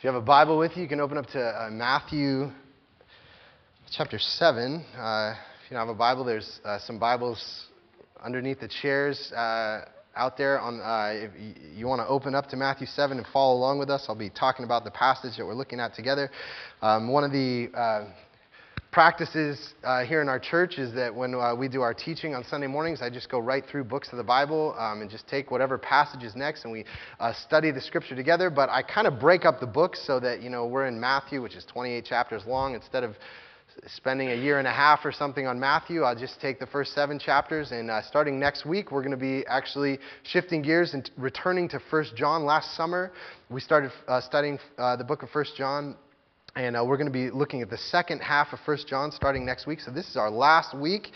If you have a Bible with you, you can open up to uh, Matthew chapter 7. Uh, if you don't have a Bible, there's uh, some Bibles underneath the chairs uh, out there. On, uh, if you want to open up to Matthew 7 and follow along with us, I'll be talking about the passage that we're looking at together. Um, one of the uh, practices uh, here in our church is that when uh, we do our teaching on Sunday mornings, I just go right through books of the Bible um, and just take whatever passage is next and we uh, study the scripture together. But I kind of break up the books so that, you know, we're in Matthew, which is 28 chapters long. Instead of spending a year and a half or something on Matthew, I'll just take the first seven chapters. And uh, starting next week, we're going to be actually shifting gears and returning to First John. Last summer, we started uh, studying uh, the book of First John and uh, we're going to be looking at the second half of 1 John starting next week. So this is our last week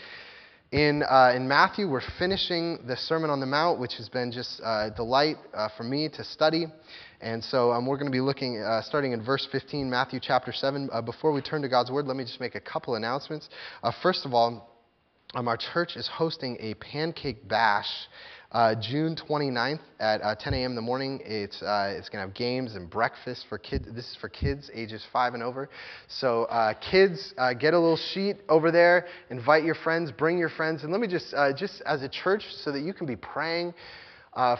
in, uh, in Matthew. We're finishing the Sermon on the Mount, which has been just a delight uh, for me to study. And so um, we're going to be looking, uh, starting in verse 15, Matthew chapter 7. Uh, before we turn to God's Word, let me just make a couple announcements. Uh, first of all, um, our church is hosting a pancake bash uh, June 29th at uh, 10 a.m. in the morning, it's, uh, it's going to have games and breakfast for kids. This is for kids ages 5 and over. So, uh, kids, uh, get a little sheet over there, invite your friends, bring your friends. And let me just, uh, just as a church, so that you can be praying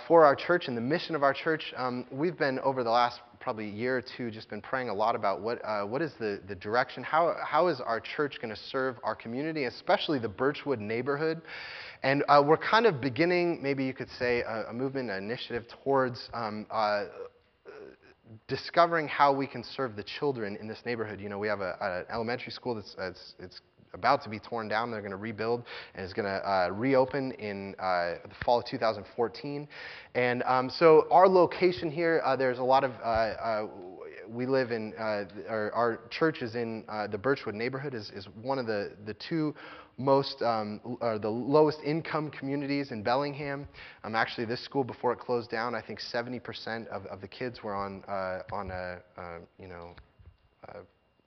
for our church and the mission of our church, um, we've been over the last probably year or two just been praying a lot about what, what is the, the direction, how, how is our church going to serve our community, especially the Birchwood neighborhood. And uh, we're kind of beginning, maybe you could say, a, a movement, an initiative towards um, uh, discovering how we can serve the children in this neighborhood. You know, we have an elementary school that's it's, it's about to be torn down. They're going to rebuild and it's going to uh, reopen in uh, the fall of 2014. And um, so our location here, uh, there's a lot of uh, uh, we live in, uh, our, our, church is in uh, the Birchwood neighborhood, is, is one of the, the two most, um, or the lowest income communities in Bellingham. Um, actually, this school, before it closed down, I think 70% of, of the kids were on, uh, on a, you know,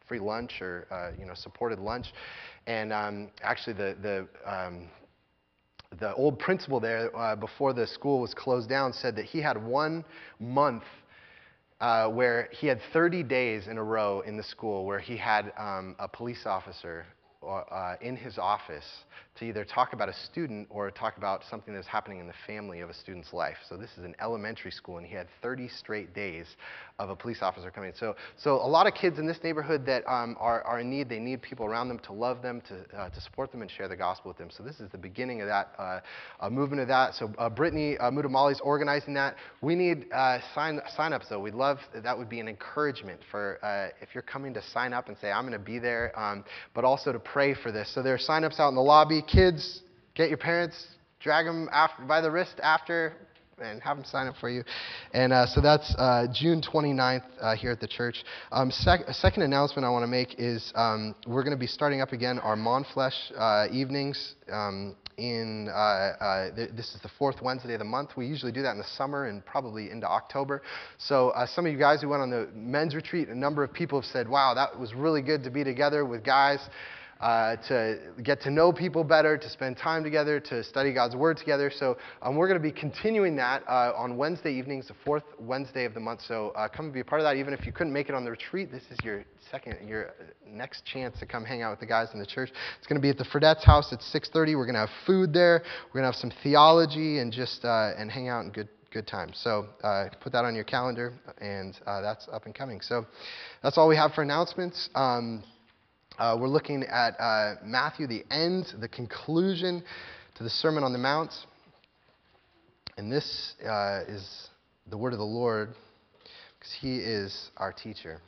free lunch or, you know, supported lunch. And um, actually, the, the, um, the old principal there, uh, before the school was closed down, said that he had one month uh, where he had 30 days in a row in the school where he had um, a police officer uh, in his office to either talk about a student or talk about something that's happening in the family of a student's life. So this is an elementary school, and he had 30 straight days of a police officer coming in. So, so a lot of kids in this neighborhood that um, are, are in need, they need people around them to love them, to, uh, to support them, and share the gospel with them. So this is the beginning of that uh, movement of that. So uh, Brittany uh, Mutamali is organizing that. We need uh, sign sign-ups though. We'd love that would be an encouragement for uh, if you're coming to sign up and say I'm going to be there, um, but also to pray for this. So there are sign-ups out in the lobby. Kids, get your parents, drag them after, by the wrist after, and have them sign up for you. And uh, so that's uh, June 29th uh, here at the church. Um, sec- a second announcement I want to make is um, we're going to be starting up again our Monflesh uh, evenings. Um, in uh, uh, th- this is the fourth Wednesday of the month. We usually do that in the summer and probably into October. So some of you guys who went on the men's retreat, a number of people have said, "Wow, that was really good to be together with guys." Uh, to get to know people better, to spend time together, to study God's Word together. So um, we're going to be continuing that uh, on Wednesday evenings, the fourth Wednesday of the month. So uh, come and be a part of that. Even if you couldn't make it on the retreat, this is your second, your next chance to come hang out with the guys in the church. It's going to be at the Fredette's house at 6:30. We're going to have food there. We're going to have some theology and just uh, and hang out and good good time. So uh, put that on your calendar, and uh, that's up and coming. So that's all we have for announcements. Um, uh, we're looking at uh, Matthew, the end, the conclusion to the Sermon on the Mount. And this uh, is the word of the Lord because he is our teacher.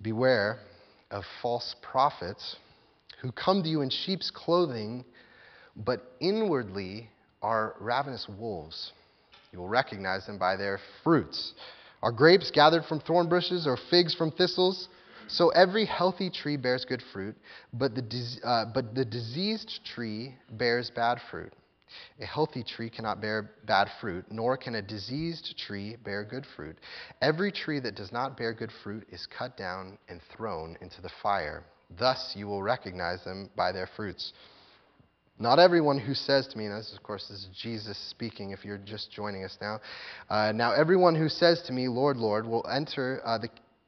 Beware of false prophets who come to you in sheep's clothing, but inwardly are ravenous wolves. You will recognize them by their fruits. Are grapes gathered from thorn bushes or figs from thistles? So every healthy tree bears good fruit, but the, uh, but the diseased tree bears bad fruit. A healthy tree cannot bear bad fruit, nor can a diseased tree bear good fruit. Every tree that does not bear good fruit is cut down and thrown into the fire. Thus you will recognize them by their fruits. Not everyone who says to me, and this, of course, this is Jesus speaking if you're just joining us now. Uh, now, everyone who says to me, Lord, Lord, will enter uh, the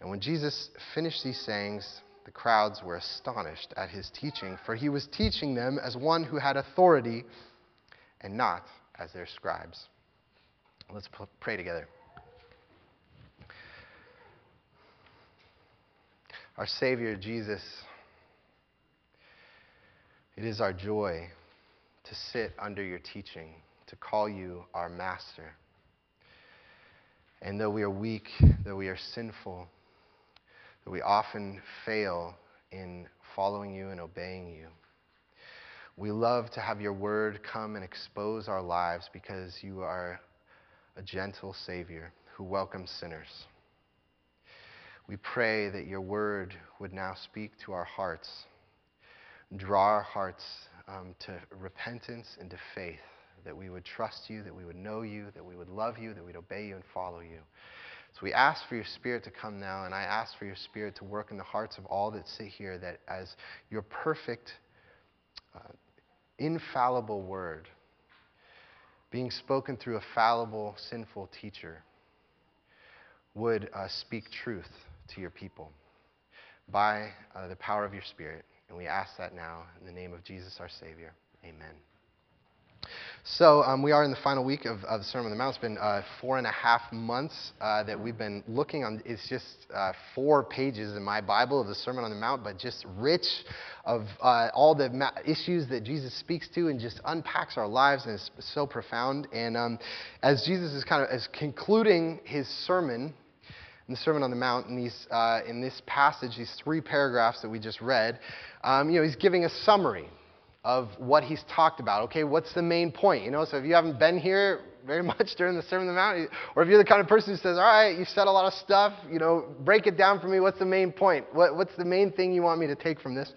And when Jesus finished these sayings, the crowds were astonished at his teaching, for he was teaching them as one who had authority and not as their scribes. Let's pray together. Our Savior, Jesus, it is our joy to sit under your teaching, to call you our Master. And though we are weak, though we are sinful, though we often fail in following you and obeying you, we love to have your word come and expose our lives because you are a gentle Savior who welcomes sinners. We pray that your word would now speak to our hearts, draw our hearts um, to repentance and to faith, that we would trust you, that we would know you, that we would love you, that we'd obey you and follow you. So we ask for your Spirit to come now, and I ask for your Spirit to work in the hearts of all that sit here, that as your perfect, uh, infallible word, being spoken through a fallible, sinful teacher, would uh, speak truth to your people by uh, the power of your Spirit. And we ask that now in the name of Jesus our Savior. Amen. So, um, we are in the final week of, of, the Sermon on the Mount. It's been uh, four and a half months uh, that we've been looking on. It's just uh, four pages in my Bible of the Sermon on the Mount, but just rich of uh, all the ma- issues that Jesus speaks to and just unpacks our lives, and it's so profound. And um, as Jesus is kind of is concluding his sermon, in the Sermon on the Mount, in, these, uh, in this passage, these three paragraphs that we just read, um, you know, he's giving a summary of what he's talked about. Okay, what's the main point? You know, so if you haven't been here very much during the Sermon on the Mount, or if you're the kind of person who says, all right, you've said a lot of stuff, you know, break it down for me. What's the main point? What, what's the main thing you want me to take from this?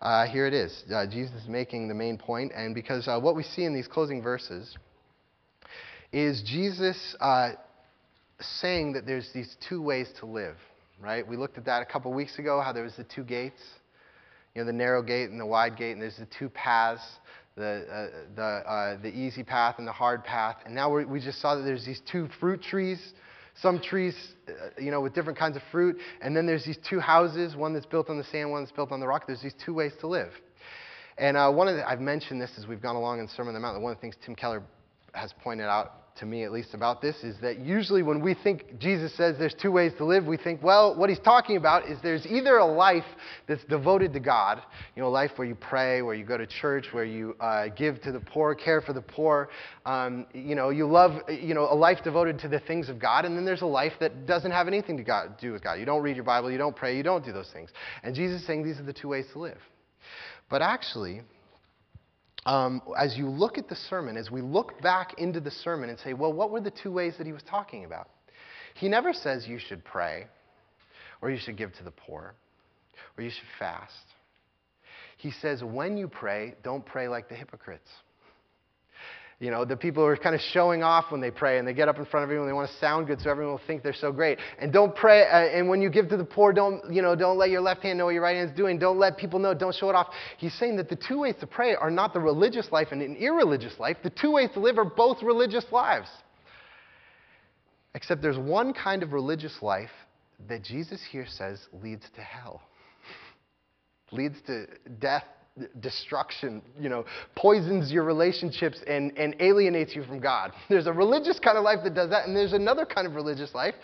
Uh, here it is. Uh, Jesus is making the main point, and because uh, what we see in these closing verses is Jesus uh, saying that there's these two ways to live, right? We looked at that a couple weeks ago, how there was the two gates, you know, the narrow gate and the wide gate, and there's the two paths, the, uh, the, uh, the easy path and the hard path. And now we just saw that there's these two fruit trees, some trees, uh, you know, with different kinds of fruit, and then there's these two houses, one that's built on the sand, one that's built on the rock. There's these two ways to live. And uh, one of the, I've mentioned this as we've gone along in Sermon on the Mount. One of the things Tim Keller has pointed out to me at least about this is that usually when we think Jesus says there's two ways to live, we think, well, what he's talking about is there's either a life that's devoted to God, you know, a life where you pray, where you go to church, where you uh, give to the poor, care for the poor, um, you know, you love, you know, a life devoted to the things of God, and then there's a life that doesn't have anything to God, do with God. You don't read your Bible, you don't pray, you don't do those things. And Jesus is saying these are the two ways to live. But actually, um, as you look at the sermon, as we look back into the sermon and say, well, what were the two ways that he was talking about? He never says you should pray, or you should give to the poor, or you should fast. He says, when you pray, don't pray like the hypocrites. You know, the people who are kind of showing off when they pray and they get up in front of everyone, they want to sound good so everyone will think they're so great. And don't pray, uh, and when you give to the poor, don't, you know, don't let your left hand know what your right hand is doing. Don't let people know, don't show it off. He's saying that the two ways to pray are not the religious life and an irreligious life. The two ways to live are both religious lives. Except there's one kind of religious life that Jesus here says leads to hell, leads to death, destruction, you know, poisons your relationships and, and alienates you from God. There's a religious kind of life that does that, and there's another kind of religious life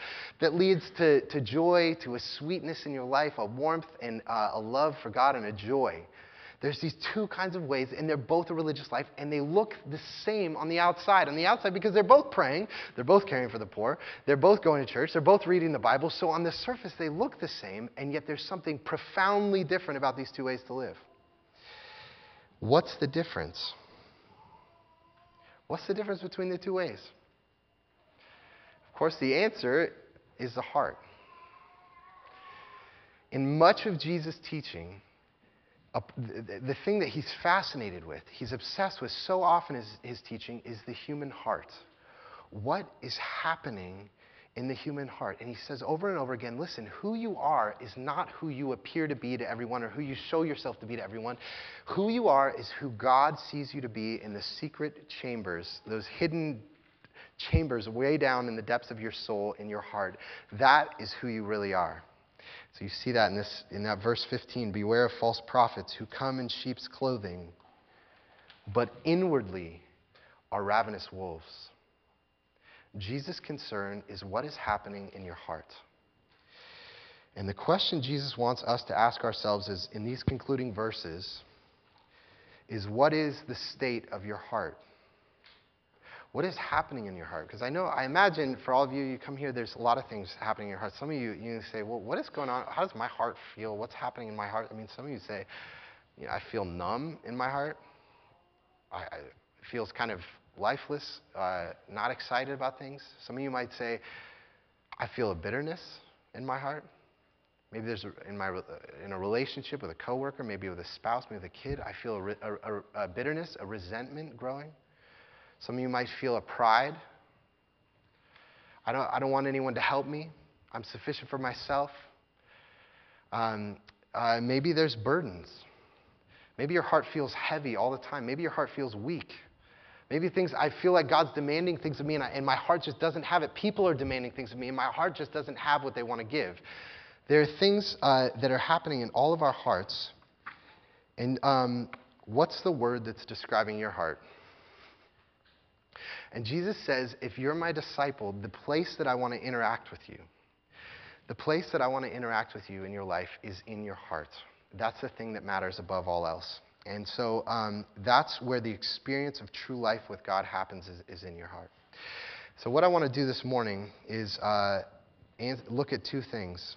that leads to, to joy, to a sweetness in your life, a warmth and uh, a love for God and a joy. There's these two kinds of ways, and they're both a religious life, and they look the same on the outside. On the outside, because they're both praying, they're both caring for the poor, they're both going to church, they're both reading the Bible. So on the surface, they look the same, and yet there's something profoundly different about these two ways to live. What's the difference? What's the difference between the two ways? Of course, the answer is the heart. In much of Jesus' teaching, the, thing that he's fascinated with, he's obsessed with so often his, his teaching, is the human heart. What is happening in the human heart? And he says over and over again listen, who you are is not who you appear to be to everyone or who you show yourself to be to everyone. Who you are is who God sees you to be in the secret chambers, those hidden chambers way down in the depths of your soul, in your heart. That is who you really are. So you see that in, this, in that verse 15 Beware of false prophets who come in sheep's clothing, but inwardly are ravenous wolves. Jesus' concern is what is happening in your heart. And the question Jesus wants us to ask ourselves is in these concluding verses is what is the state of your heart? What is happening in your heart? Because I know, I imagine for all of you, you come here, there's a lot of things happening in your heart. Some of you, you say, well, what is going on? How does my heart feel? What's happening in my heart? I mean, some of you say, you know, I feel numb in my heart. I, I, feels kind of lifeless, uh, not excited about things. Some of you might say, I feel a bitterness in my heart. Maybe there's a, in my in a relationship with a coworker, maybe with a spouse, maybe with a kid. I feel a, a, a bitterness, a resentment growing. Some of you might feel a pride. I don't, I don't want anyone to help me. I'm sufficient for myself. Um, uh, maybe there's burdens. Maybe your heart feels heavy all the time. Maybe your heart feels weak. Maybe things, I feel like God's demanding things of me and, I, and my heart just doesn't have it. People are demanding things of me and my heart just doesn't have what they want to give. There are things uh, that are happening in all of our hearts. And um, what's the word that's describing your heart? And Jesus says, if you're my disciple, the place that I want to interact with you, the place that I want to interact with you in your life is in your heart. That's the thing that matters above all else. And so um, that's where the experience of true life with God happens, is, is in your heart. So, what I want to do this morning is uh, look at two things.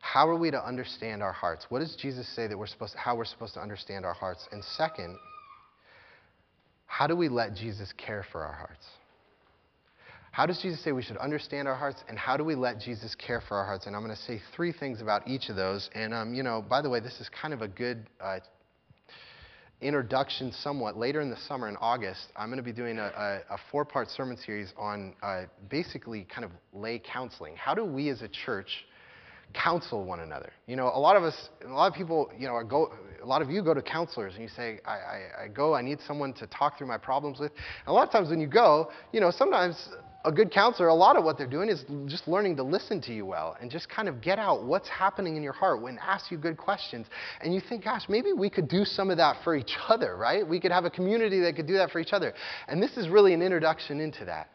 How are we to understand our hearts? What does Jesus say that we're supposed to, how we're supposed to understand our hearts? And second, how do we let Jesus care for our hearts? How does Jesus say we should understand our hearts, and how do we let Jesus care for our hearts? And I'm going to say three things about each of those. And, um, you know, by the way, this is kind of a good uh, introduction somewhat. Later in the summer, in August, I'm going to be doing a, a, a four part sermon series on uh, basically kind of lay counseling. How do we as a church counsel one another. You know, a lot of us, a lot of people, you know, go, a lot of you go to counselors and you say, I, I, I go, I need someone to talk through my problems with. And a lot of times when you go, you know, sometimes a good counselor, a lot of what they're doing is just learning to listen to you well and just kind of get out what's happening in your heart when ask you good questions. And you think, gosh, maybe we could do some of that for each other, right? We could have a community that could do that for each other. And this is really an introduction into that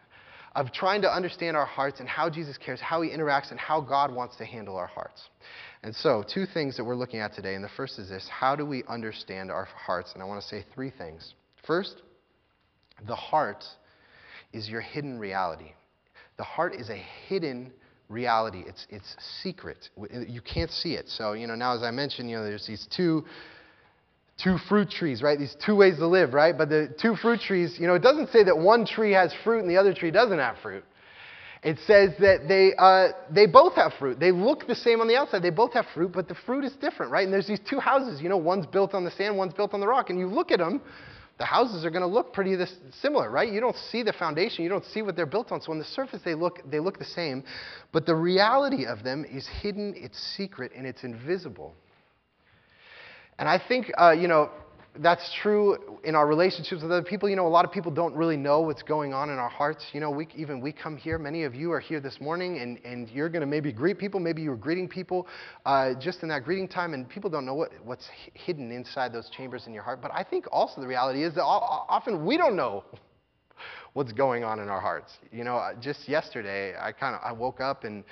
of trying to understand our hearts and how Jesus cares, how he interacts, and how God wants to handle our hearts. And so, two things that we're looking at today. And the first is this how do we understand our hearts? And I want to say three things. First, the heart is your hidden reality. The heart is a hidden reality. It's, it's secret. You can't see it. So, you know, now as I mentioned, you know, there's these two two fruit trees, right? These two ways to live, right? But the two fruit trees, you know, it doesn't say that one tree has fruit and the other tree doesn't have fruit. It says that they, uh, they both have fruit. They look the same on the outside. They both have fruit, but the fruit is different, right? And there's these two houses. You know, one's built on the sand, one's built on the rock. And you look at them, the houses are going to look pretty this, similar, right? You don't see the foundation, you don't see what they're built on. So on the surface, they look, they look the same. But the reality of them is hidden, it's secret, and it's invisible. And I think, uh, you know, that's true in our relationships with other people. You know, a lot of people don't really know what's going on in our hearts. You know, we, even we come here, many of you are here this morning, and, and you're going to maybe greet people. Maybe you were greeting people uh, just in that greeting time, and people don't know what, what's hidden inside those chambers in your heart. But I think also the reality is that often we don't know what's going on in our hearts. You know, uh, just yesterday, I kind of I woke up and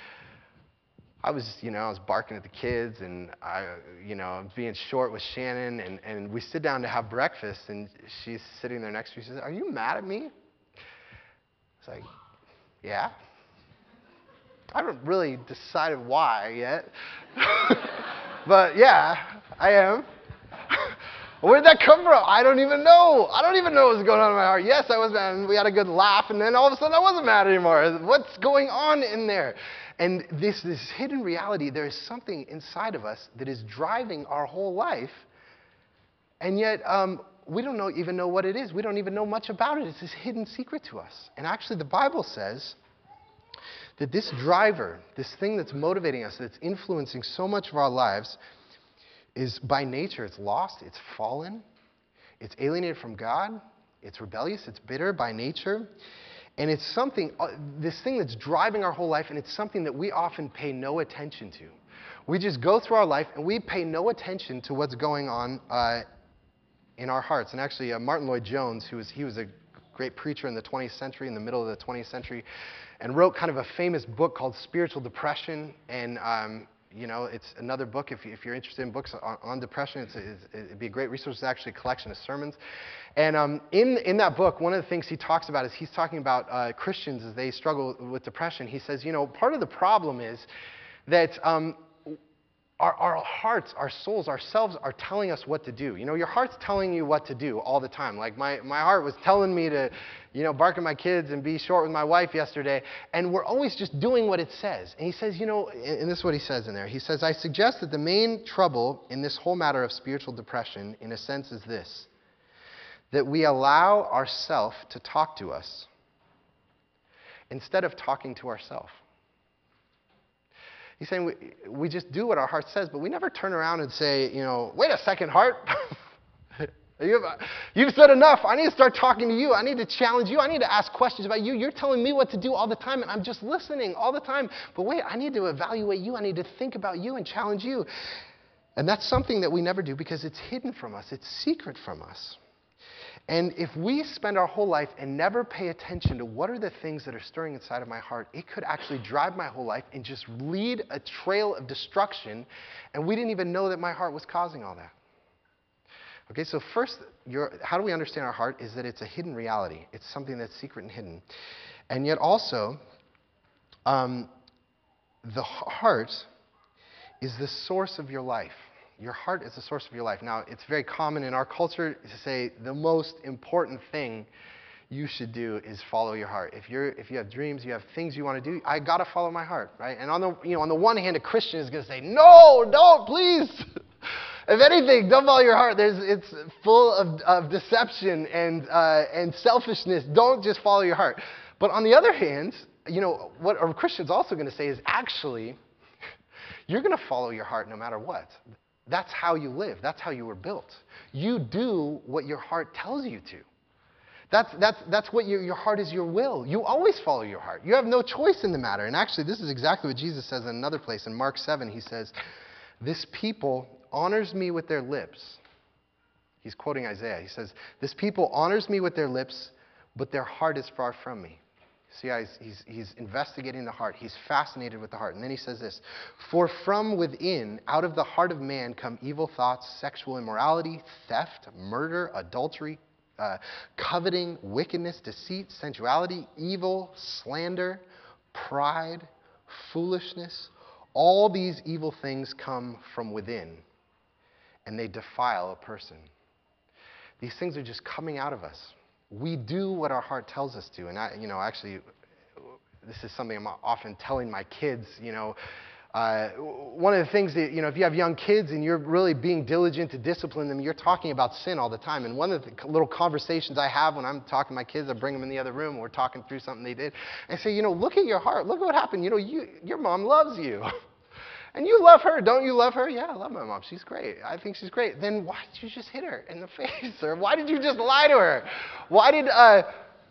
I was, you know, I was barking at the kids and I, you know, being short with Shannon and, and we sit down to have breakfast and she's sitting there next to me. She says, Are you mad at me? It's like, Yeah. I haven't really decided why yet. but yeah, I am. Where did that come from? I don't even know. I don't even know what's going on in my heart. Yes, I was mad, and we had a good laugh, and then all of a sudden I wasn't mad anymore. What's going on in there? And this, this hidden reality, there is something inside of us that is driving our whole life, and yet um, we don't know, even know what it is. We don't even know much about it. It's this hidden secret to us. And actually, the Bible says that this driver, this thing that's motivating us, that's influencing so much of our lives, is by nature, it's lost, it's fallen, it's alienated from God, it's rebellious, it's bitter by nature. And it's something, uh, this thing that's driving our whole life, and it's something that we often pay no attention to. We just go through our life and we pay no attention to what's going on uh, in our hearts. And actually, uh, Martyn Lloyd-Jones, who was, he was a great preacher in the 20th century, in the middle of the 20th century, and wrote kind of a famous book called Spiritual Depression. And um, you know, it's another book. If, you, are interested in books on, on depression, it's, it's, it'd be a great resource. It's actually a collection of sermons. And um, in, in that book, one of the things he talks about is he's talking about uh, Christians as they struggle with depression. He says, you know, part of the problem is that um, our, our hearts, our souls, ourselves are telling us what to do. You know, your heart's telling you what to do all the time. Like my, my heart was telling me to, you know, bark at my kids and be short with my wife yesterday. And we're always just doing what it says. And he says, you know, and this is what he says in there. He says, I suggest that the main trouble in this whole matter of spiritual depression, in a sense, is this that we allow ourself to talk to us instead of talking to ourselves. He's saying we, we just do what our heart says, but we never turn around and say, you know, wait a second, heart. You've, you've said enough. I need to start talking to you. I need to challenge you. I need to ask questions about you. You're telling me what to do all the time, and I'm just listening all the time. But wait, I need to evaluate you. I need to think about you and challenge you. And that's something that we never do because it's hidden from us, it's secret from us. And if we spend our whole life and never pay attention to what are the things that are stirring inside of my heart, it could actually drive my whole life and just lead a trail of destruction, and we didn't even know that my heart was causing all that. Okay, so first, how do we understand our heart? Is that it's a hidden reality. It's something that's secret and hidden. And yet also, um, the heart is the source of your life. Your heart is the source of your life. Now, it's very common in our culture to say the most important thing you should do is follow your heart. If you're if you have dreams, you have things you want to do, I got to follow my heart, right? And on the you know, on the one hand a Christian is going to say, "No, don't, please." if anything, don't follow your heart. There's, it's full of, of deception and, uh, and selfishness. Don't just follow your heart. But on the other hand, you know, what a Christian's also going to say is actually, you're going to follow your heart no matter what. That's how you live. That's how you were built. You do what your heart tells you to. That's, that's, that's what your, your heart is your will. You always follow your heart. You have no choice in the matter. And actually, this is exactly what Jesus says in another place. In Mark 7, he says, This people honors me with their lips. He's quoting Isaiah. He says, This people honors me with their lips, but their heart is far from me. See how he's, he's, he's, investigating the heart. He's fascinated with the heart. And then he says this For from within, out of the heart of man, come evil thoughts, sexual immorality, theft, murder, adultery, uh, coveting, wickedness, deceit, sensuality, evil, slander, pride, foolishness. All these evil things come from within, and they defile a person. These things are just coming out of us we do what our heart tells us to. And I, you know, actually, this is something I'm often telling my kids, you know. Uh, one of the things that, you know, if you have young kids and you're really being diligent to discipline them, you're talking about sin all the time. And one of the little conversations I have when I'm talking to my kids, I bring them in the other room we're talking through something they did. I say, you know, look at your heart. Look at what happened. You know, you, your mom loves you. and you love her, don't you love her? Yeah, I love my mom. She's great. I think she's great. Then why did you just hit her in the face? Or why did you just lie to her? Why did, uh,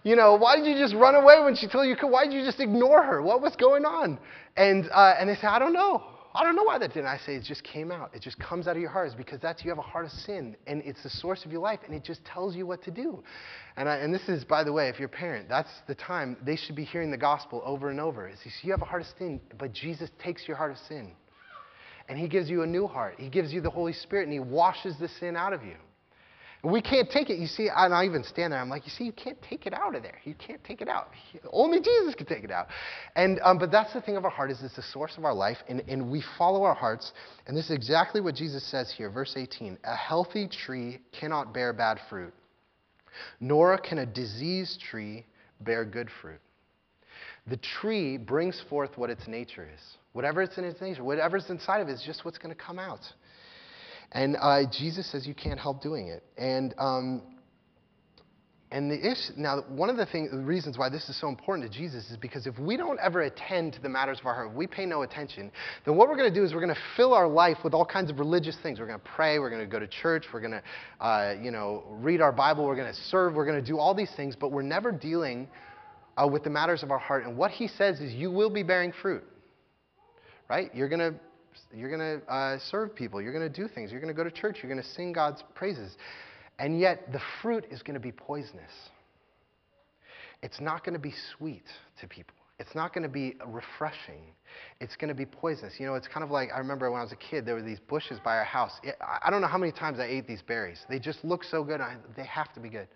you know, why did you just run away when she told you? Why did you just ignore her? What was going on? And, uh, and they say, I don't know. I don't know why that didn't. I say it just came out. It just comes out of your heart. It's because that's you have a heart of sin, and it's the source of your life, and it just tells you what to do. And, I, and this is, by the way, if you're a parent, that's the time they should be hearing the gospel over and over. Is you have a heart of sin, but Jesus takes your heart of sin, and He gives you a new heart. He gives you the Holy Spirit, and He washes the sin out of you. We can't take it. You see, and I even stand there. I'm like, you see, you can't take it out of there. You can't take it out. Only Jesus can take it out. And um, but that's the thing of our heart is it's the source of our life, and, and we follow our hearts. And this is exactly what Jesus says here, verse 18. A healthy tree cannot bear bad fruit, nor can a diseased tree bear good fruit. The tree brings forth what its nature is. Whatever it's in its nature, whatever's inside of it is just what's going to come out. And uh, Jesus says you can't help doing it. And um, and the issue, now, one of the, thing, the reasons why this is so important to Jesus is because if we don't ever attend to the matters of our heart, if we pay no attention, then what we're going to do is we're going to fill our life with all kinds of religious things. We're going to pray, we're going to go to church, we're going to, uh, you know, read our Bible, we're going to serve, we're going to do all these things, but we're never dealing uh, with the matters of our heart. And what he says is, you will be bearing fruit, right? You're going to you're going to uh, serve people. You're going to do things. You're going to go to church. You're going to sing God's praises. And yet, the fruit is going to be poisonous. It's not going to be sweet to people. It's not going to be refreshing. It's going to be poisonous. You know, it's kind of like I remember when I was a kid, there were these bushes by our house. I don't know how many times I ate these berries. They just look so good. I, they have to be good.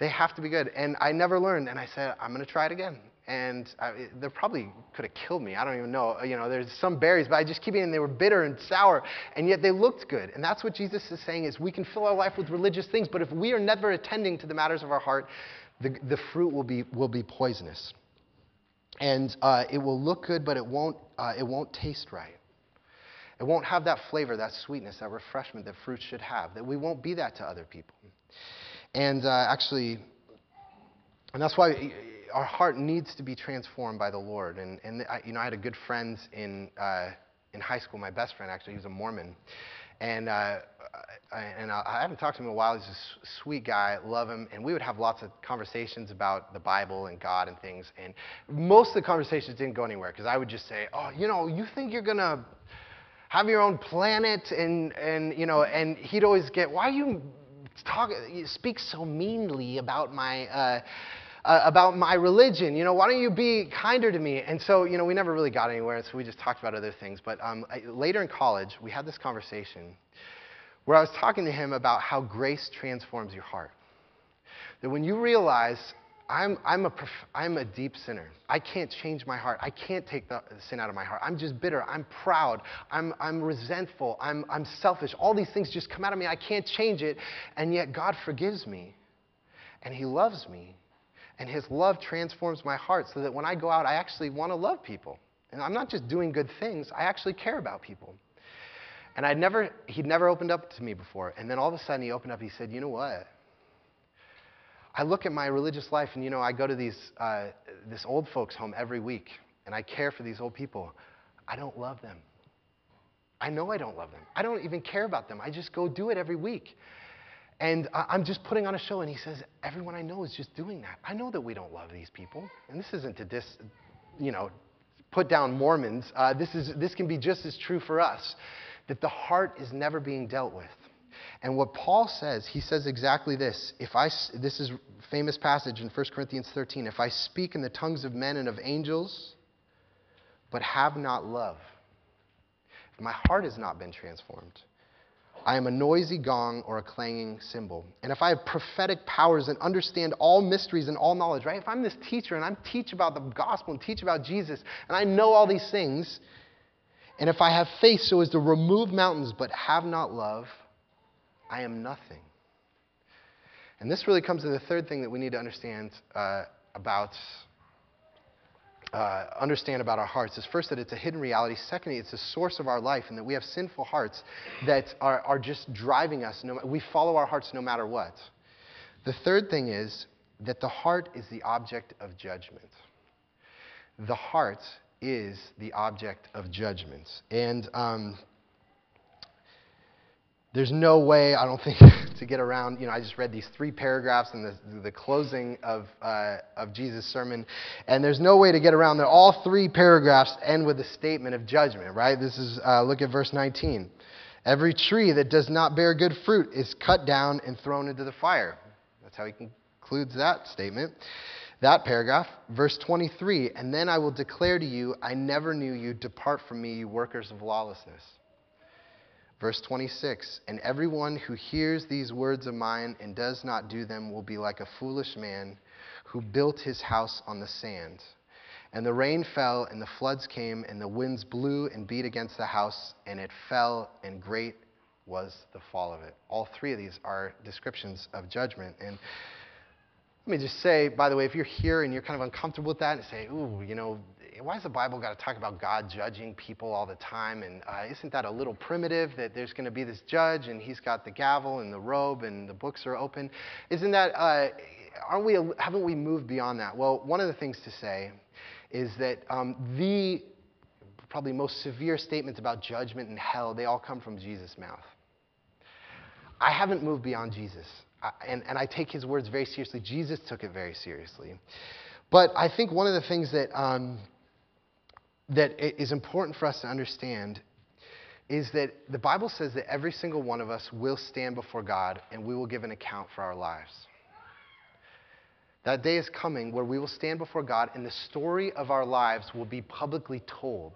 They have to be good. And I never learned. And I said, I'm going to try it again and I, they probably could have killed me. I don't even know. You know, there's some berries, but I just keep eating. They were bitter and sour, and yet they looked good. And that's what Jesus is saying: is we can fill our life with religious things, but if we are never attending to the matters of our heart, the, the fruit will be will be poisonous, and uh, it will look good, but it won't uh, it won't taste right. It won't have that flavor, that sweetness, that refreshment that fruit should have. That we won't be that to other people. And uh, actually, and that's why our heart needs to be transformed by the Lord. And, and I, you know, I had a good friend in, uh, in high school, my best friend actually, he was a Mormon. And, uh, I, and I haven't talked to him in a while. He's a sweet guy, love him. And we would have lots of conversations about the Bible and God and things. And most of the conversations didn't go anywhere because I would just say, oh, you know, you think you're going to have your own planet? And, and, you know, and he'd always get, why you talk, you speak so meanly about my, uh, uh, about my religion. You know, why don't you be kinder to me? And so, you know, we never really got anywhere, so we just talked about other things. But um, I, later in college, we had this conversation where I was talking to him about how grace transforms your heart. That when you realize I'm, I'm, a, I'm a deep sinner. I can't change my heart. I can't take the sin out of my heart. I'm just bitter. I'm proud. I'm, I'm resentful. I'm, I'm selfish. All these things just come out of me. I can't change it. And yet God forgives me. And He loves me. And his love transforms my heart so that when I go out, I actually want to love people. And I'm not just doing good things, I actually care about people. And I'd never, he'd never opened up to me before. And then all of a sudden he opened up, he said, You know what? I look at my religious life, and you know, I go to these, uh, this old folks' home every week, and I care for these old people. I don't love them. I know I don't love them. I don't even care about them. I just go do it every week. And I'm just putting on a show, and he says, Everyone I know is just doing that. I know that we don't love these people. And this isn't to dis, you know, put down Mormons. Uh, this, is, this can be just as true for us that the heart is never being dealt with. And what Paul says, he says exactly this. If I, this is famous passage in 1 Corinthians 13. If I speak in the tongues of men and of angels, but have not love, if my heart has not been transformed, I am a noisy gong or a clanging cymbal. And if I have prophetic powers and understand all mysteries and all knowledge, right? If I'm this teacher and I'm teach about the gospel and teach about Jesus and I know all these things, and if I have faith so as to remove mountains but have not love, I am nothing. And this really comes to the third thing that we need to understand uh, about uh, understand about our hearts is first that it's a hidden reality. Secondly, it's the source of our life, and that we have sinful hearts that are, are just driving us. No, we follow our hearts no matter what. The third thing is that the heart is the object of judgment. The heart is the object of judgment. And um, there's no way, I don't think, to get around. You know, I just read these three paragraphs in the, the closing of, uh, of Jesus' sermon, and there's no way to get around that. All three paragraphs end with a statement of judgment, right? This is, uh, look at verse 19. Every tree that does not bear good fruit is cut down and thrown into the fire. That's how he concludes that statement. That paragraph, verse 23, and then I will declare to you, I never knew you. Depart from me, you workers of lawlessness. Verse 26 And everyone who hears these words of mine and does not do them will be like a foolish man who built his house on the sand. And the rain fell, and the floods came, and the winds blew and beat against the house, and it fell, and great was the fall of it. All three of these are descriptions of judgment. And let me just say, by the way, if you're here and you're kind of uncomfortable with that and say, ooh, you know, why has the Bible got to talk about God judging people all the time? And uh, isn't that a little primitive that there's going to be this judge and he's got the gavel and the robe and the books are open? Isn't that, uh, aren't we, haven't we moved beyond that? Well, one of the things to say is that um, the probably most severe statements about judgment and hell, they all come from Jesus' mouth. I haven't moved beyond Jesus. I, and, and I take his words very seriously. Jesus took it very seriously. But I think one of the things that um, that is important for us to understand is that the Bible says that every single one of us will stand before God and we will give an account for our lives. That day is coming where we will stand before God and the story of our lives will be publicly told.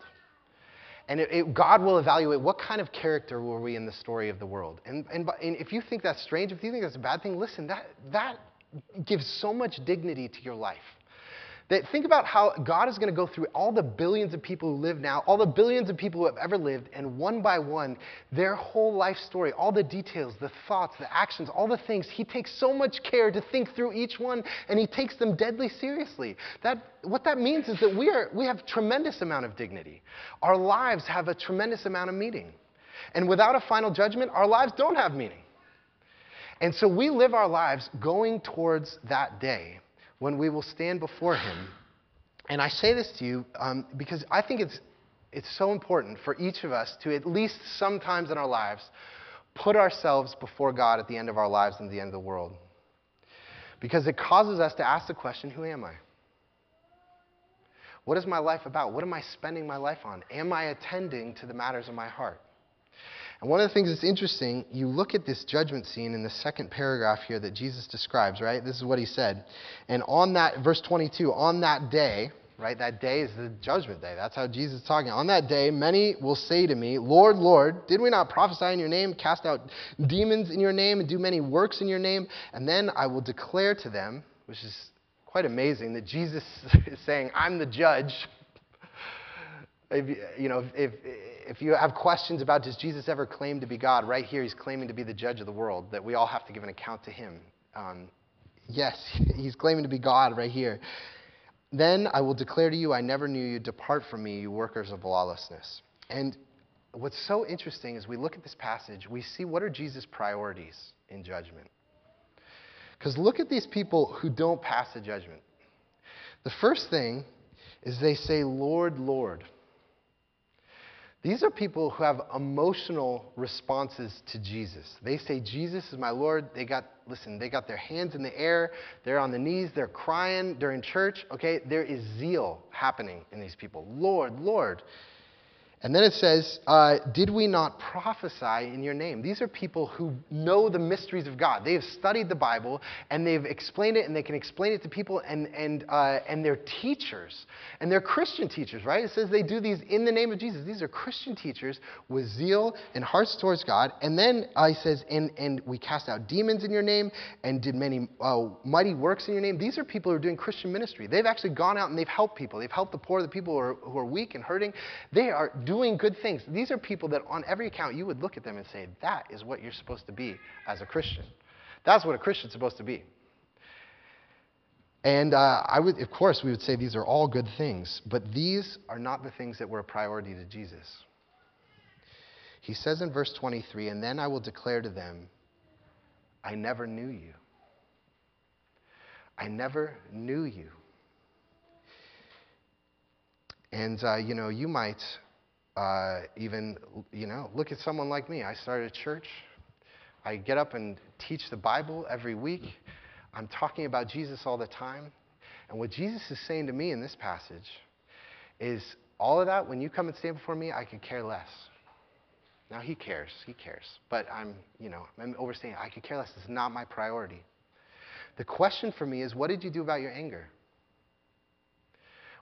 And it, it, God will evaluate what kind of character were we in the story of the world. And, and, and if you think that's strange, if you think that's a bad thing, listen, that, that gives so much dignity to your life. That think about how God is going to go through all the billions of people who live now, all the billions of people who have ever lived, and one by one, their whole life story, all the details, the thoughts, the actions, all the things. He takes so much care to think through each one, and he takes them deadly seriously. That, what that means is that we, are, we have tremendous amount of dignity. Our lives have a tremendous amount of meaning. And without a final judgment, our lives don't have meaning. And so we live our lives going towards that day when we will stand before Him. And I say this to you um, because I think it's, it's so important for each of us to, at least sometimes in our lives, put ourselves before God at the end of our lives and the end of the world. Because it causes us to ask the question who am I? What is my life about? What am I spending my life on? Am I attending to the matters of my heart? And one of the things that's interesting, you look at this judgment scene in the second paragraph here that Jesus describes, right? This is what he said. And on that, verse 22, on that day, right? That day is the judgment day. That's how Jesus is talking. On that day, many will say to me, Lord, Lord, did we not prophesy in your name, cast out demons in your name, and do many works in your name? And then I will declare to them, which is quite amazing, that Jesus is saying, I'm the judge. If, you know, if, if you have questions about does Jesus ever claim to be God, right here he's claiming to be the judge of the world, that we all have to give an account to him. Um, yes, he's claiming to be God right here. Then I will declare to you, I never knew you. Depart from me, you workers of lawlessness. And what's so interesting is we look at this passage, we see what are Jesus' priorities in judgment. Because look at these people who don't pass the judgment. The first thing is they say, Lord, Lord. These are people who have emotional responses to Jesus. They say, Jesus is my Lord. They got, listen, they got their hands in the air. They're on the knees. They're crying during church. Okay? There is zeal happening in these people. Lord, Lord. And then it says, uh, Did we not prophesy in your name? These are people who know the mysteries of God. They have studied the Bible and they've explained it and they can explain it to people and, and, uh, and they're teachers. And they're Christian teachers, right? It says they do these in the name of Jesus. These are Christian teachers with zeal and hearts towards God. And then uh, he says, and, and we cast out demons in your name and did many uh, mighty works in your name. These are people who are doing Christian ministry. They've actually gone out and they've helped people. They've helped the poor, the people who are, who are weak and hurting. They are doing good things. These are people that, on every account, you would look at them and say, that is what you're supposed to be as a Christian. That's what a Christian's supposed to be. And uh, I would, of course, we would say these are all good things, but these are not the things that were a priority to Jesus. He says in verse 23, and then I will declare to them, I never knew you. I never knew you. And, uh, you know, you might uh, even, you know, look at someone like me. I started a church. I get up and teach the Bible every week. I'm talking about Jesus all the time. And what Jesus is saying to me in this passage is all of that, when you come and stand before me, I could care less. Now, he cares. He cares. But I'm, you know, I'm overstaying. I could care less. It's not my priority. The question for me is what did you do about your anger?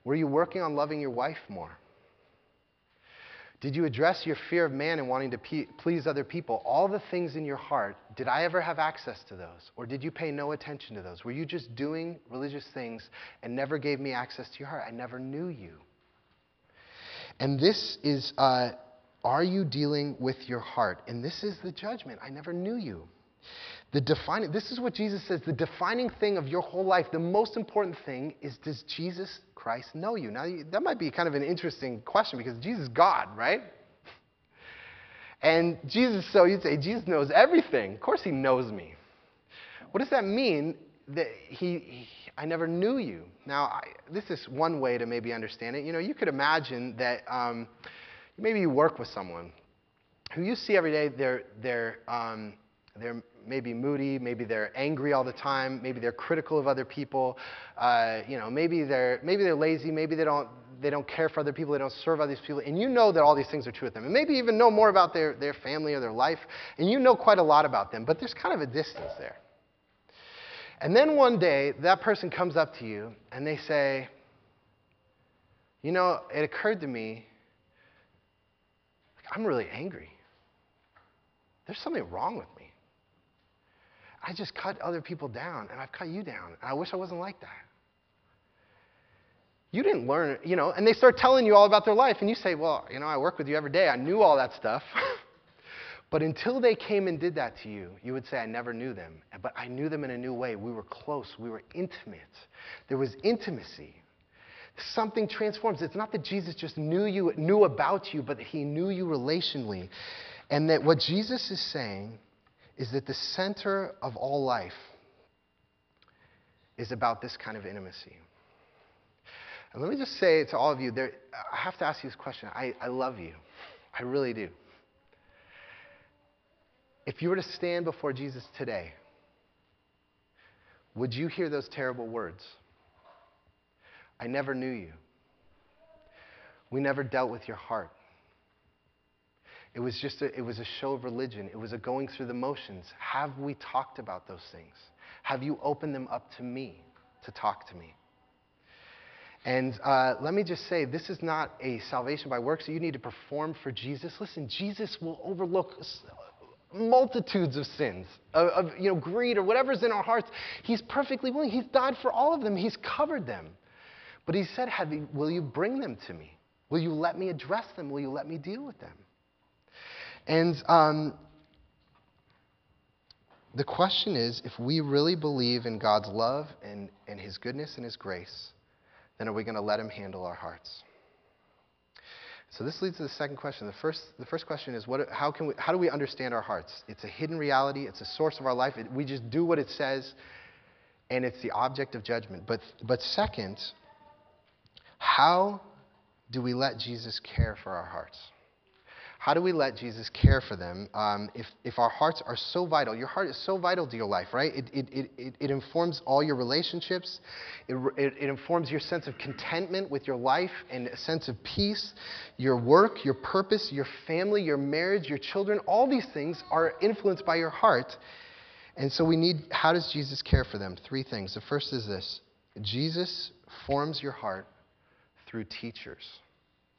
Were you working on loving your wife more? Did you address your fear of man and wanting to pe- please other people? All the things in your heart, did I ever have access to those? Or did you pay no attention to those? Were you just doing religious things and never gave me access to your heart? I never knew you. And this is, uh, are you dealing with your heart? And this is the judgment. I never knew you. The defining, this is what Jesus says the defining thing of your whole life, the most important thing is does Jesus Christ know you? Now, that might be kind of an interesting question because Jesus is God, right? And Jesus, so you'd say, Jesus knows everything. Of course, he knows me. What does that mean that he, he I never knew you? Now, I, this is one way to maybe understand it. You know, you could imagine that um, maybe you work with someone who you see every day, they're, they're, um, they're maybe moody, maybe they're angry all the time, maybe they're critical of other people, uh, you know, maybe they're, maybe they're lazy, maybe they don't, they don't care for other people, they don't serve other people, and you know that all these things are true with them. And maybe even know more about their, their family or their life, and you know quite a lot about them, but there's kind of a distance there. And then one day, that person comes up to you and they say, You know, it occurred to me, I'm really angry. There's something wrong with me. I just cut other people down, and I've cut you down, I wish I wasn't like that. You didn't learn, you know, and they start telling you all about their life, and you say, Well, you know, I work with you every day. I knew all that stuff. but until they came and did that to you, you would say, I never knew them. But I knew them in a new way. We were close, we were intimate. There was intimacy. Something transforms. It's not that Jesus just knew you, knew about you, but that he knew you relationally. And that what Jesus is saying is that the center of all life is about this kind of intimacy. And let me just say to all of you, there, I have to ask you this question. I, I love you. I really do. If you were to stand before Jesus today, would you hear those terrible words? I never knew you. We never dealt with your heart. It was just a, it was a show of religion. It was a going through the motions. Have we talked about those things? Have you opened them up to me to talk to me? And uh, let me just say, this is not a salvation by works that you need to perform for Jesus. Listen, Jesus will overlook multitudes of sins, of, of, you know, greed or whatever's in our hearts. He's perfectly willing. He's died for all of them. He's covered them. But he said, Will you bring them to me? Will you let me address them? Will you let me deal with them? And um, the question is if we really believe in God's love and, and His goodness and His grace, then are we going to let Him handle our hearts? So this leads to the second question. The first, the first question is what, how, can we, how do we understand our hearts? It's a hidden reality, it's a source of our life. It, we just do what it says, and it's the object of judgment. But, but second, how do we let Jesus care for our hearts? How do we let Jesus care for them um, if, if our hearts are so vital? Your heart is so vital to your life, right? It, it, it, it informs all your relationships, it, it, it informs your sense of contentment with your life and a sense of peace, your work, your purpose, your family, your marriage, your children. All these things are influenced by your heart. And so we need, how does Jesus care for them? Three things. The first is this Jesus forms your heart through teachers.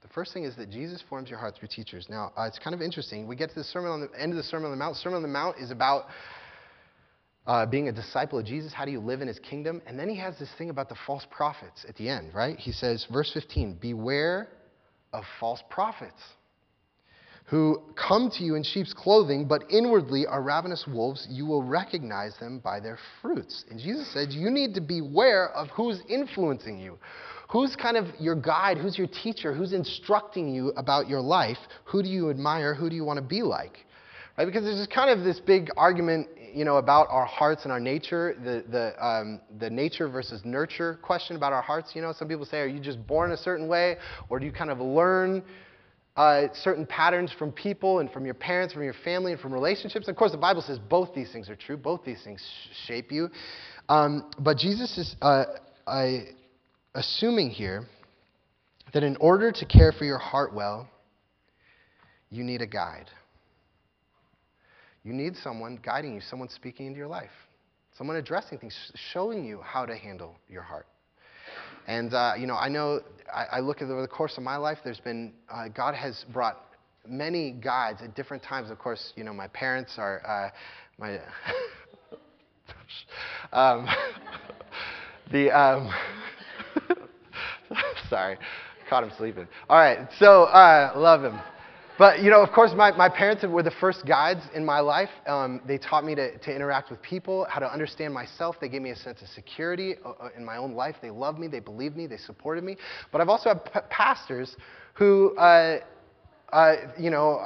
The first thing is that Jesus forms your heart through teachers. Now, uh, it's kind of interesting. We get to the sermon on the end of the Sermon on the Mount. Sermon on the Mount is about uh, being a disciple of Jesus. How do you live in his kingdom? And then he has this thing about the false prophets at the end, right? He says, verse 15, beware of false prophets who come to you in sheep's clothing, but inwardly are ravenous wolves. You will recognize them by their fruits. And Jesus said, you need to beware of who's influencing you Who's kind of your guide? Who's your teacher? Who's instructing you about your life? Who do you admire? Who do you want to be like? Right? Because there's kind of this big argument you know, about our hearts and our nature, the, the, um, the nature versus nurture question about our hearts. You know, some people say, are you just born a certain way, or do you kind of learn uh, certain patterns from people and from your parents, from your family, and from relationships? Of course, the Bible says both these things are true. Both these things shape you. Um, but Jesus is uh, I, assuming here that in order to care for your heart well, you need a guide. You need someone guiding you, someone speaking into your life, someone addressing things, showing you how to handle your heart. And, uh, you know, I know, I, I, look at over the course of my life, there's been, uh, God has brought many guides at different times. Of course, you know, my parents are, uh, my, um, the, um, sorry, caught him sleeping. All right, so, uh, love him. But, you know, of course, my, my parents were the first guides in my life. Um, they taught me to, to interact with people, how to understand myself. They gave me a sense of security uh, uh in my own life. They loved me, they believed me, they supported me. But I've also had p- pastors who, uh, uh, you know,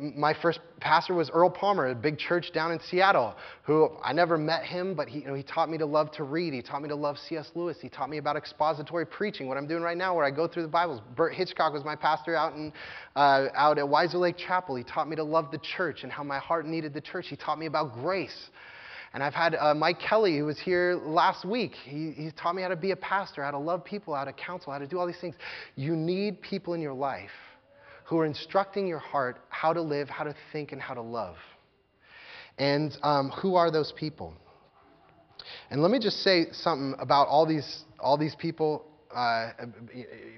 my first pastor was Earl Palmer, a big church down in Seattle, who I never met him, but he, you know, he taught me to love to read. He taught me to love C.S. Lewis. He taught me about expository preaching, what I'm doing right now, where I go through the Bibles. Bert Hitchcock was my pastor out, in, uh, out at Wiser Lake Chapel. He taught me to love the church and how my heart needed the church. He taught me about grace. And I've had uh, Mike Kelly, who was here last week. He, he taught me how to be a pastor, how to love people, how to counsel, how to do all these things. You need people in your life who are instructing your heart how to live, how to think, and how to love. And um, who are those people? And let me just say something about all these, all these people. Uh,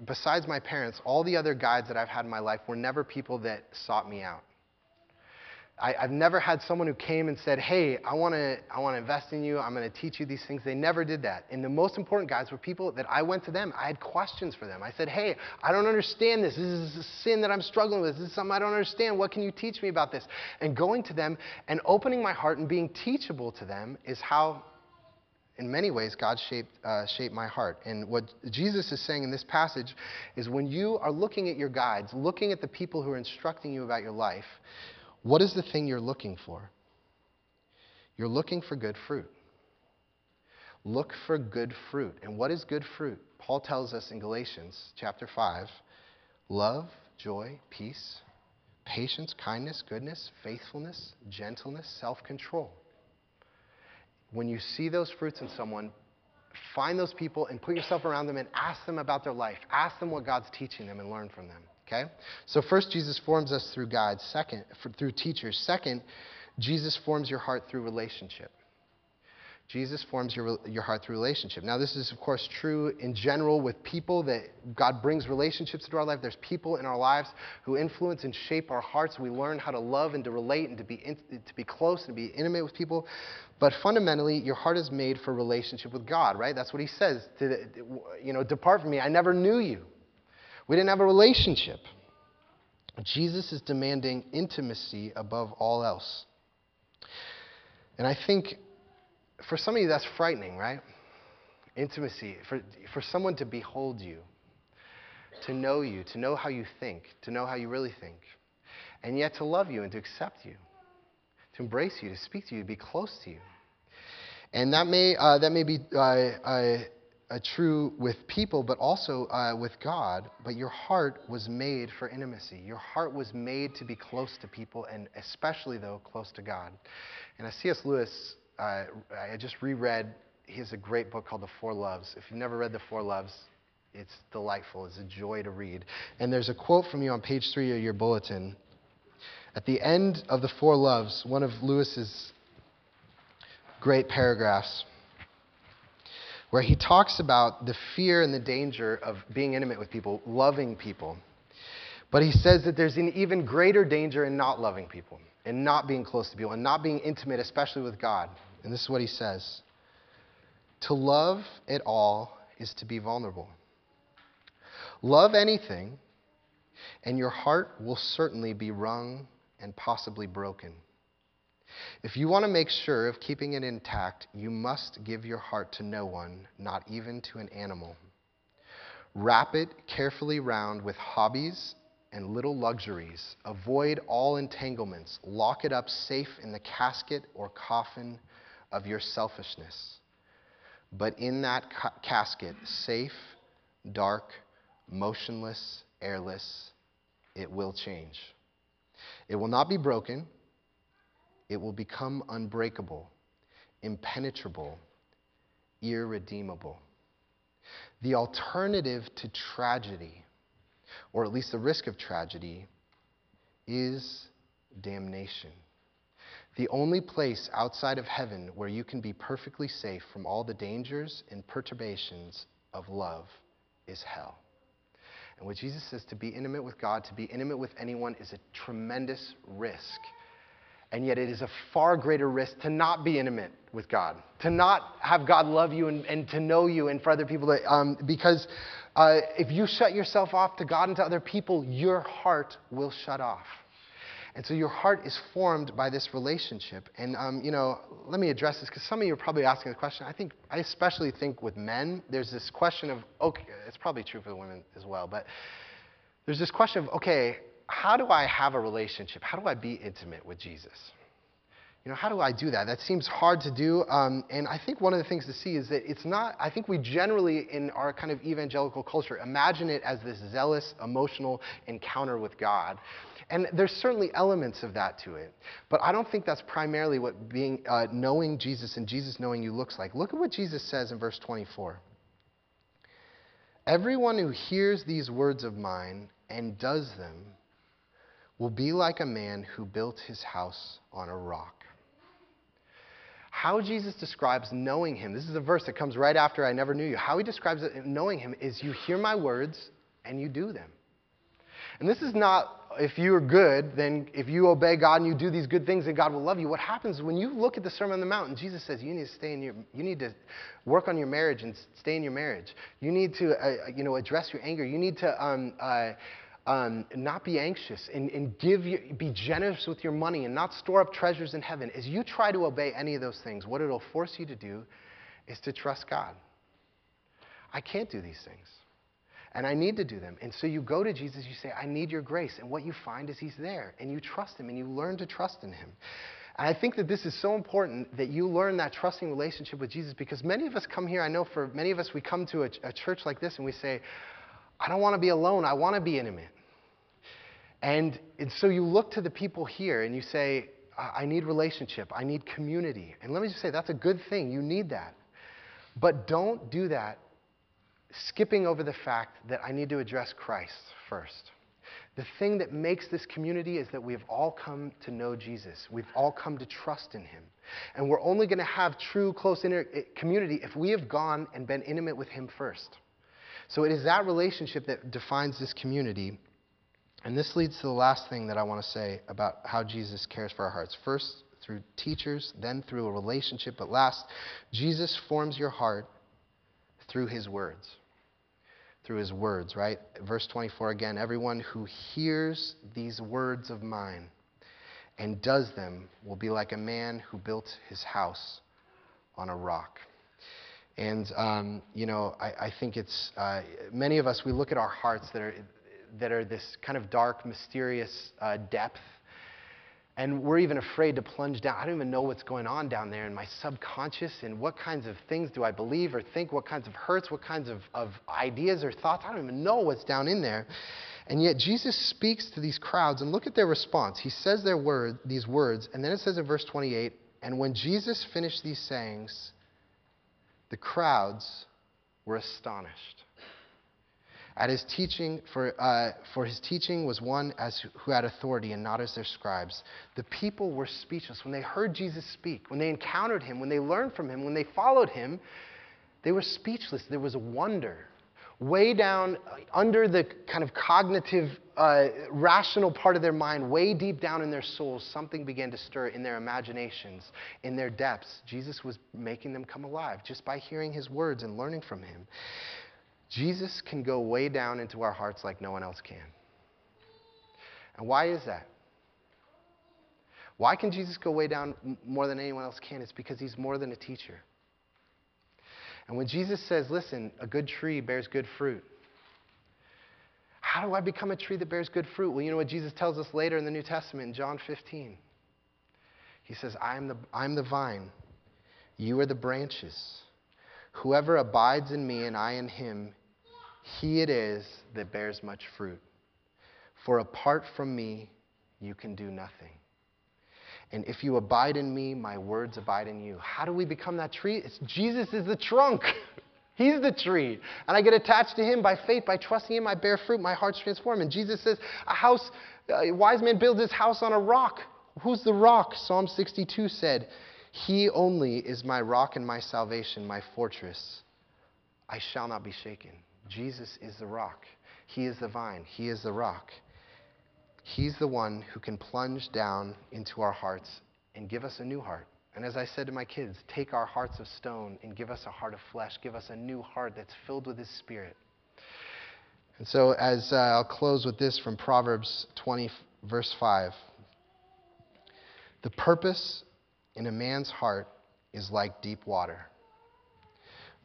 besides my parents, all the other guides that I've had in my life were never people that sought me out. I, have never had someone who came and said, Hey, I want to I wanna invest in you. I'm going to teach you these things. They never did that. And the most important guys were people that I went to them. I had questions for them. I said, Hey, I don't understand this. This is a sin that I'm struggling with. This is something I don't understand. What can you teach me about this? And going to them and opening my heart and being teachable to them is how in many ways, God shaped, uh, shaped my heart. And what Jesus is saying in this passage is when you are looking at your guides, looking at the people who are instructing you about your life, what is the thing you're looking for? You're looking for good fruit. Look for good fruit. And what is good fruit? Paul tells us in Galatians chapter 5 love, joy, peace, patience, kindness, goodness, faithfulness, gentleness, self control. When you see those fruits in someone, find those people and put yourself around them and ask them about their life. Ask them what God's teaching them and learn from them. Okay? So, first, Jesus forms us through guides. Second, for, through teachers. Second, Jesus forms your heart through relationship. Jesus forms your, your heart through relationship. Now, this is, of course, true in general with people that God brings relationships into our life. There's people in our lives who influence and shape our hearts. We learn how to love and to relate and to be, in, to be close and to be intimate with people. But fundamentally, your heart is made for relationship with God, right? That's what he says. To, you know, depart from me. I never knew you. We didn't have a relationship. Jesus is demanding intimacy above all else. And I think for some of you that's frightening, right? Intimacy, for, for someone to behold you, to know you, to know how you think, to know how you really think, and yet to love you and to accept you, to embrace you, to speak to you, to be close to you. And that may, uh, that may be uh, uh, uh, true with people, but also uh, with God. But your heart was made for intimacy. Your heart was made to be close to people, and especially, though, close to God. And as C.S. Lewis, uh, I just reread, he has a great book called The Four Loves. If you've never read The Four Loves, it's delightful. It's a joy to read. And there's a quote from you on page three of your bulletin. At the end of The Four Loves, one of Lewis's great paragraphs, where he talks about the fear and the danger of being intimate with people, loving people. But he says that there's an even greater danger in not loving people, and not being close to people, and not being intimate, especially with God. And this is what he says To love at all is to be vulnerable. Love anything, and your heart will certainly be wrung and possibly broken. If you want to make sure of keeping it intact, you must give your heart to no one, not even to an animal. Wrap it carefully round with hobbies and little luxuries. Avoid all entanglements. Lock it up safe in the casket or coffin of your selfishness. But in that ca- casket, safe, dark, motionless, airless, it will change. It will not be broken, it will become unbreakable, impenetrable, irredeemable. The alternative to tragedy, or at least the risk of tragedy, is damnation. The only place outside of heaven where you can be perfectly safe from all the dangers and perturbations of love is hell. And what Jesus says to be intimate with God, to be intimate with anyone, is a tremendous risk. And yet, it is a far greater risk to not be intimate with God, to not have God love you and, and to know you and for other people. To, um, because uh, if you shut yourself off to God and to other people, your heart will shut off. And so your heart is formed by this relationship. And, um, you know, let me address this because some of you are probably asking the question. I think, I especially think with men, there's this question of, okay, it's probably true for the women as well, but there's this question of, okay, how do I have a relationship? How do I be intimate with Jesus? You know, how do I do that? That seems hard to do. Um, and I think one of the things to see is that it's not, I think we generally, in our kind of evangelical culture, imagine it as this zealous, emotional encounter with God. And there's certainly elements of that to it. But I don't think that's primarily what being, uh, knowing Jesus and Jesus knowing you looks like. Look at what Jesus says in verse 24. Everyone who hears these words of mine and does them will be like a man who built his house on a rock. How Jesus describes knowing him, this is a verse that comes right after I never knew you. How he describes it, knowing him is you hear my words and you do them. And this is not if you are good, then if you obey God and you do these good things, then God will love you. What happens when you look at the Sermon on the Mount and Jesus says you need to stay in your, you need to work on your marriage and stay in your marriage. You need to, uh, you know, address your anger. You need to um, uh, um, not be anxious and, and give be generous with your money and not store up treasures in heaven. As you try to obey any of those things, what it'll force you to do is to trust God. I can't do these things. And I need to do them. And so you go to Jesus, you say, I need your grace. And what you find is He's there. And you trust Him and you learn to trust in Him. And I think that this is so important that you learn that trusting relationship with Jesus because many of us come here, I know for many of us, we come to a, a church like this and we say, I don't want to be alone, I want to be intimate. And, and so you look to the people here and you say, I need relationship, I need community. And let me just say, that's a good thing, you need that. But don't do that skipping over the fact that I need to address Christ first. The thing that makes this community is that we've all come to know Jesus. We've all come to trust in him. And we're only going to have true, close inter- eh, community if we have gone and been intimate with him first. So it is that relationship that defines this community. And this leads to the last thing that I want to say about how Jesus cares for our hearts. First, through teachers, then through a relationship, but last, Jesus forms your heart through his words through his words, right? Verse 24 again everyone who hears these words of mine and does them will be like a man who built his house on a rock. And, um, you know, I, I think it's, uh, many of us, we look at our hearts that are, that are this kind of dark, mysterious uh, depth and we're even afraid to plunge down. I don't even know what's going on down there in my subconscious and what kinds of things do I believe or think, what kinds of hurts, what kinds of, of ideas or thoughts. I don't even know what's down in there. And yet Jesus speaks to these crowds and look at their response. He says their word, these words, and then it says in verse 28 And when Jesus finished these sayings, the crowds were astonished at his teaching, for, uh, for his teaching was one as who had authority and not as their scribes. The people were speechless. When they heard Jesus speak, when they encountered him, when they learned from him, when they followed him, they were speechless. There was a wonder. Way down uh, under the kind of cognitive, uh, rational part of their mind, way deep down in their souls, something began to stir in their imaginations, in their depths. Jesus was making them come alive just by hearing his words and learning from him. Jesus can go way down into our hearts like no one else can. And why is that? Why can Jesus go way down more than anyone else can? It's because he's more than a teacher. And when Jesus says, listen, a good tree bears good fruit, How do I become a tree that bears good fruit? Well, you know what Jesus tells us later in the New Testament in John 15? He says, I am the, I'm the vine, you are the branches. Whoever abides in me and I in him, he it is that bears much fruit. For apart from me, you can do nothing. And if you abide in me, my words abide in you. How do we become that tree? It's Jesus is the trunk. He's the tree. And I get attached to him by faith, by trusting him. I bear fruit. My heart's transformed. And Jesus says, a house, a wise man builds his house on a rock. Who's the rock? Psalm 62 said, He only is my rock and my salvation, my fortress. I shall not be shaken. Jesus is the rock. He is the vine. He is the rock. He's the one who can plunge down into our hearts and give us a new heart. And as I said to my kids, take our hearts of stone and give us a heart of flesh. Give us a new heart that's filled with His Spirit. And so, as uh, I'll close with this from Proverbs 20, verse 5 The purpose in a man's heart is like deep water,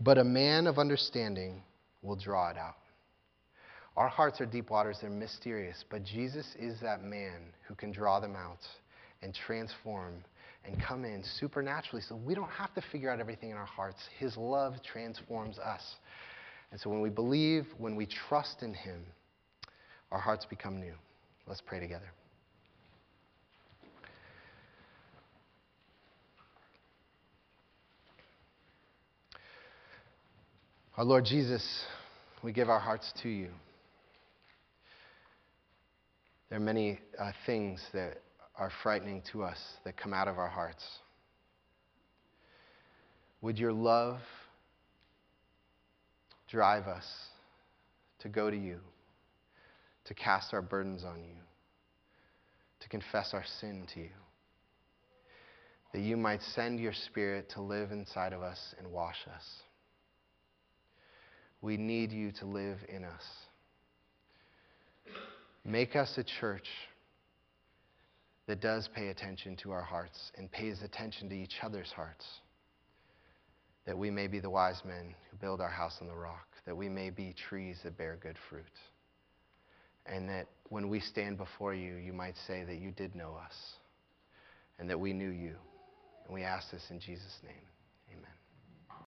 but a man of understanding will draw it out. Our hearts are deep waters, they're mysterious, but Jesus is that man who can draw them out and transform and come in supernaturally so we don't have to figure out everything in our hearts. His love transforms us. And so when we believe, when we trust in Him, our hearts become new. Let's pray together. Our Lord Jesus, we give our hearts to you. There are many uh, things that are frightening to us that come out of our hearts. Would your love drive us to go to you, to cast our burdens on you, to confess our sin to you, that you might send your Spirit to live inside of us and wash us. We need you to live in us. Make us a church that does pay attention to our hearts and pays attention to each other's hearts. That we may be the wise men who build our house on the rock, that we may be trees that bear good fruit. And that when we stand before you, you might say that you did know us and that we knew you. And we ask this in Jesus' name.